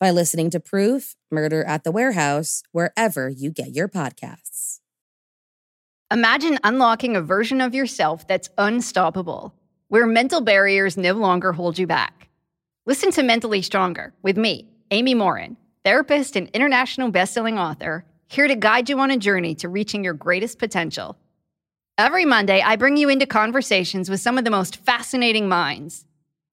by listening to Proof Murder at the Warehouse wherever you get your podcasts. Imagine unlocking a version of yourself that's unstoppable, where mental barriers no longer hold you back. Listen to Mentally Stronger with me, Amy Morin, therapist and international bestselling author, here to guide you on a journey to reaching your greatest potential. Every Monday, I bring you into conversations with some of the most fascinating minds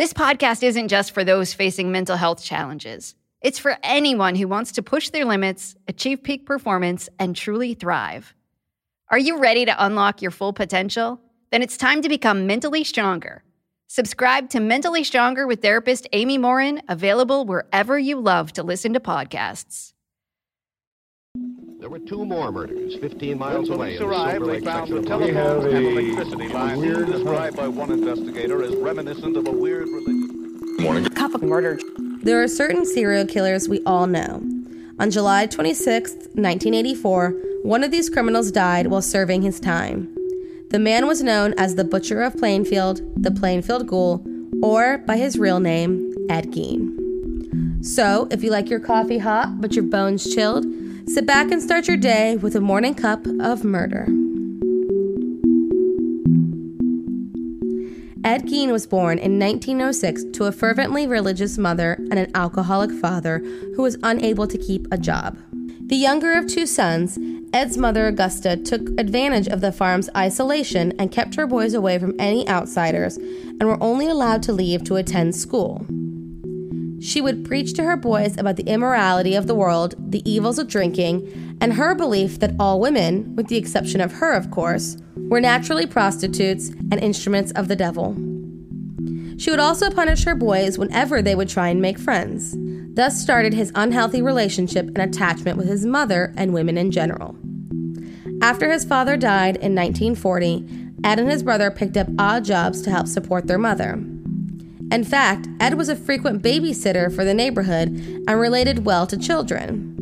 This podcast isn't just for those facing mental health challenges, it's for anyone who wants to push their limits, achieve peak performance, and truly thrive. Are you ready to unlock your full potential? Then it's time to become mentally stronger. Subscribe to Mentally Stronger with therapist Amy Morin, available wherever you love to listen to podcasts. There were two more murders 15 miles when away. police arrived, they found the telephone. telephones and electricity lines described by one investigator as reminiscent of a weird religious. Morning. Cup of murder. There are certain serial killers we all know. On July 26, 1984, one of these criminals died while serving his time. The man was known as the Butcher of Plainfield, the Plainfield Ghoul, or by his real name, Ed Gein. So, if you like your coffee hot but your bones chilled, sit back and start your day with a morning cup of murder. Ed Gein was born in 1906 to a fervently religious mother and an alcoholic father who was unable to keep a job. The younger of two sons, Ed's mother, Augusta, took advantage of the farm's isolation and kept her boys away from any outsiders and were only allowed to leave to attend school. She would preach to her boys about the immorality of the world, the evils of drinking, and her belief that all women, with the exception of her, of course, were naturally prostitutes and instruments of the devil. She would also punish her boys whenever they would try and make friends. Thus started his unhealthy relationship and attachment with his mother and women in general. After his father died in 1940, Ed and his brother picked up odd jobs to help support their mother. In fact, Ed was a frequent babysitter for the neighborhood and related well to children.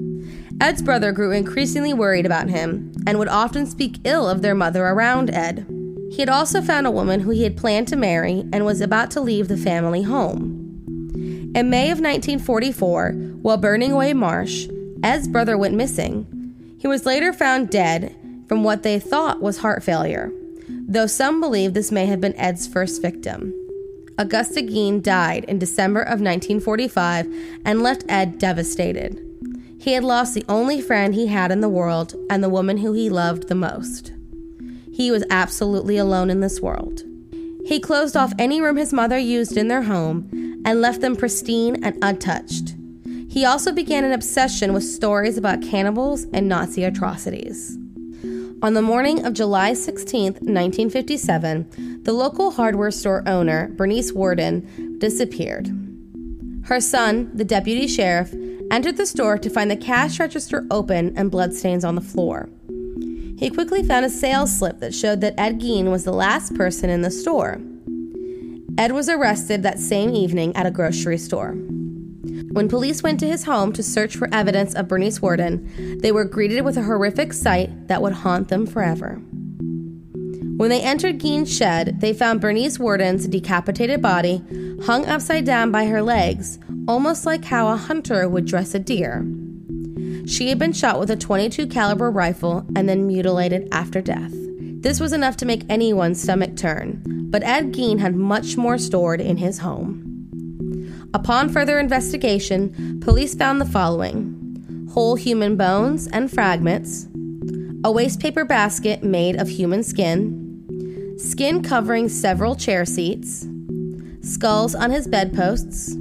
Ed's brother grew increasingly worried about him and would often speak ill of their mother around Ed. He had also found a woman who he had planned to marry and was about to leave the family home. In May of 1944, while burning away marsh, Ed's brother went missing. He was later found dead from what they thought was heart failure, though some believe this may have been Ed's first victim. Augusta Gein died in December of 1945 and left Ed devastated. He had lost the only friend he had in the world and the woman who he loved the most. He was absolutely alone in this world. He closed off any room his mother used in their home and left them pristine and untouched. He also began an obsession with stories about cannibals and Nazi atrocities. On the morning of July 16, 1957, the local hardware store owner, Bernice Worden, disappeared. Her son, the deputy sheriff, entered the store to find the cash register open and bloodstains on the floor. He quickly found a sales slip that showed that Ed Gein was the last person in the store. Ed was arrested that same evening at a grocery store. When police went to his home to search for evidence of Bernice Worden, they were greeted with a horrific sight that would haunt them forever. When they entered Gein's shed, they found Bernice Worden's decapitated body hung upside down by her legs, almost like how a hunter would dress a deer. She had been shot with a 22 caliber rifle and then mutilated after death. This was enough to make anyone's stomach turn, but Ed Gein had much more stored in his home. Upon further investigation, police found the following whole human bones and fragments, a wastepaper basket made of human skin, skin covering several chair seats, skulls on his bedposts,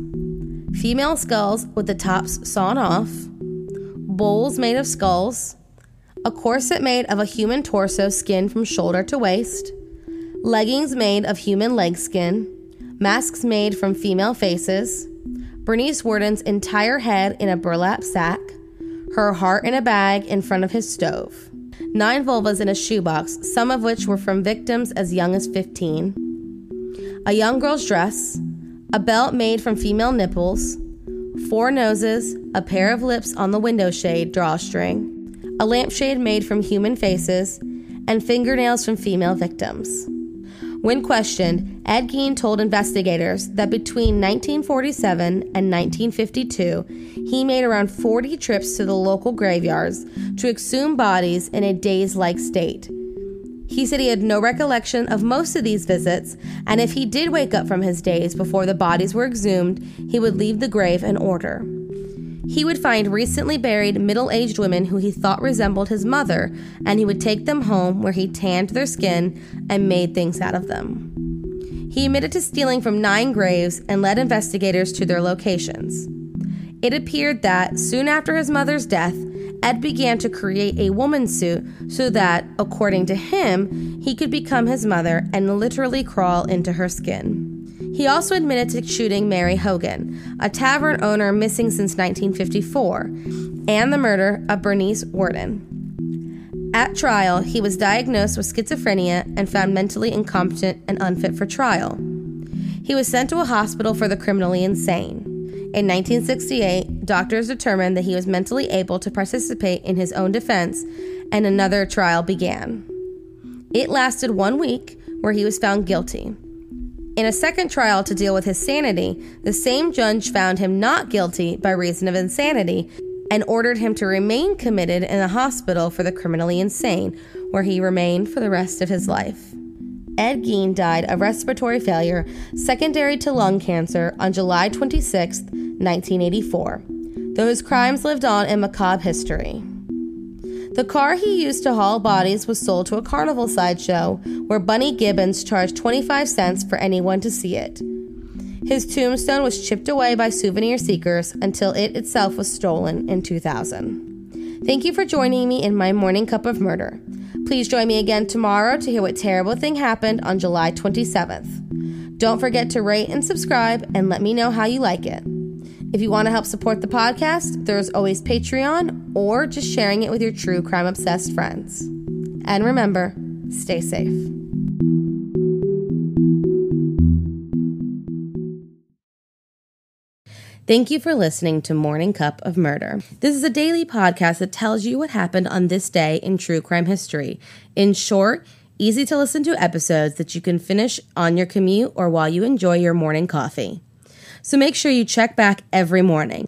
female skulls with the tops sawn off, bowls made of skulls, a corset made of a human torso skin from shoulder to waist, leggings made of human leg skin, masks made from female faces, Bernice Worden's entire head in a burlap sack, her heart in a bag in front of his stove, nine vulvas in a shoebox, some of which were from victims as young as 15, a young girl's dress, a belt made from female nipples, four noses, a pair of lips on the window shade drawstring, a lampshade made from human faces, and fingernails from female victims. When questioned, Ed Gein told investigators that between 1947 and 1952, he made around 40 trips to the local graveyards to exhume bodies in a daze like state. He said he had no recollection of most of these visits, and if he did wake up from his daze before the bodies were exhumed, he would leave the grave in order. He would find recently buried middle aged women who he thought resembled his mother, and he would take them home where he tanned their skin and made things out of them. He admitted to stealing from nine graves and led investigators to their locations. It appeared that soon after his mother's death, Ed began to create a woman suit so that, according to him, he could become his mother and literally crawl into her skin. He also admitted to shooting Mary Hogan, a tavern owner missing since 1954, and the murder of Bernice Worden. At trial, he was diagnosed with schizophrenia and found mentally incompetent and unfit for trial. He was sent to a hospital for the criminally insane. In 1968, doctors determined that he was mentally able to participate in his own defense, and another trial began. It lasted one week, where he was found guilty. In a second trial to deal with his sanity, the same judge found him not guilty by reason of insanity and ordered him to remain committed in a hospital for the criminally insane, where he remained for the rest of his life. Ed Gein died of respiratory failure secondary to lung cancer on July 26, 1984, though his crimes lived on in macabre history. The car he used to haul bodies was sold to a carnival sideshow where Bunny Gibbons charged 25 cents for anyone to see it. His tombstone was chipped away by souvenir seekers until it itself was stolen in 2000. Thank you for joining me in my morning cup of murder. Please join me again tomorrow to hear what terrible thing happened on July 27th. Don't forget to rate and subscribe and let me know how you like it. If you want to help support the podcast, there's always Patreon or just sharing it with your true crime obsessed friends. And remember, stay safe. Thank you for listening to Morning Cup of Murder. This is a daily podcast that tells you what happened on this day in true crime history. In short, easy to listen to episodes that you can finish on your commute or while you enjoy your morning coffee so make sure you check back every morning.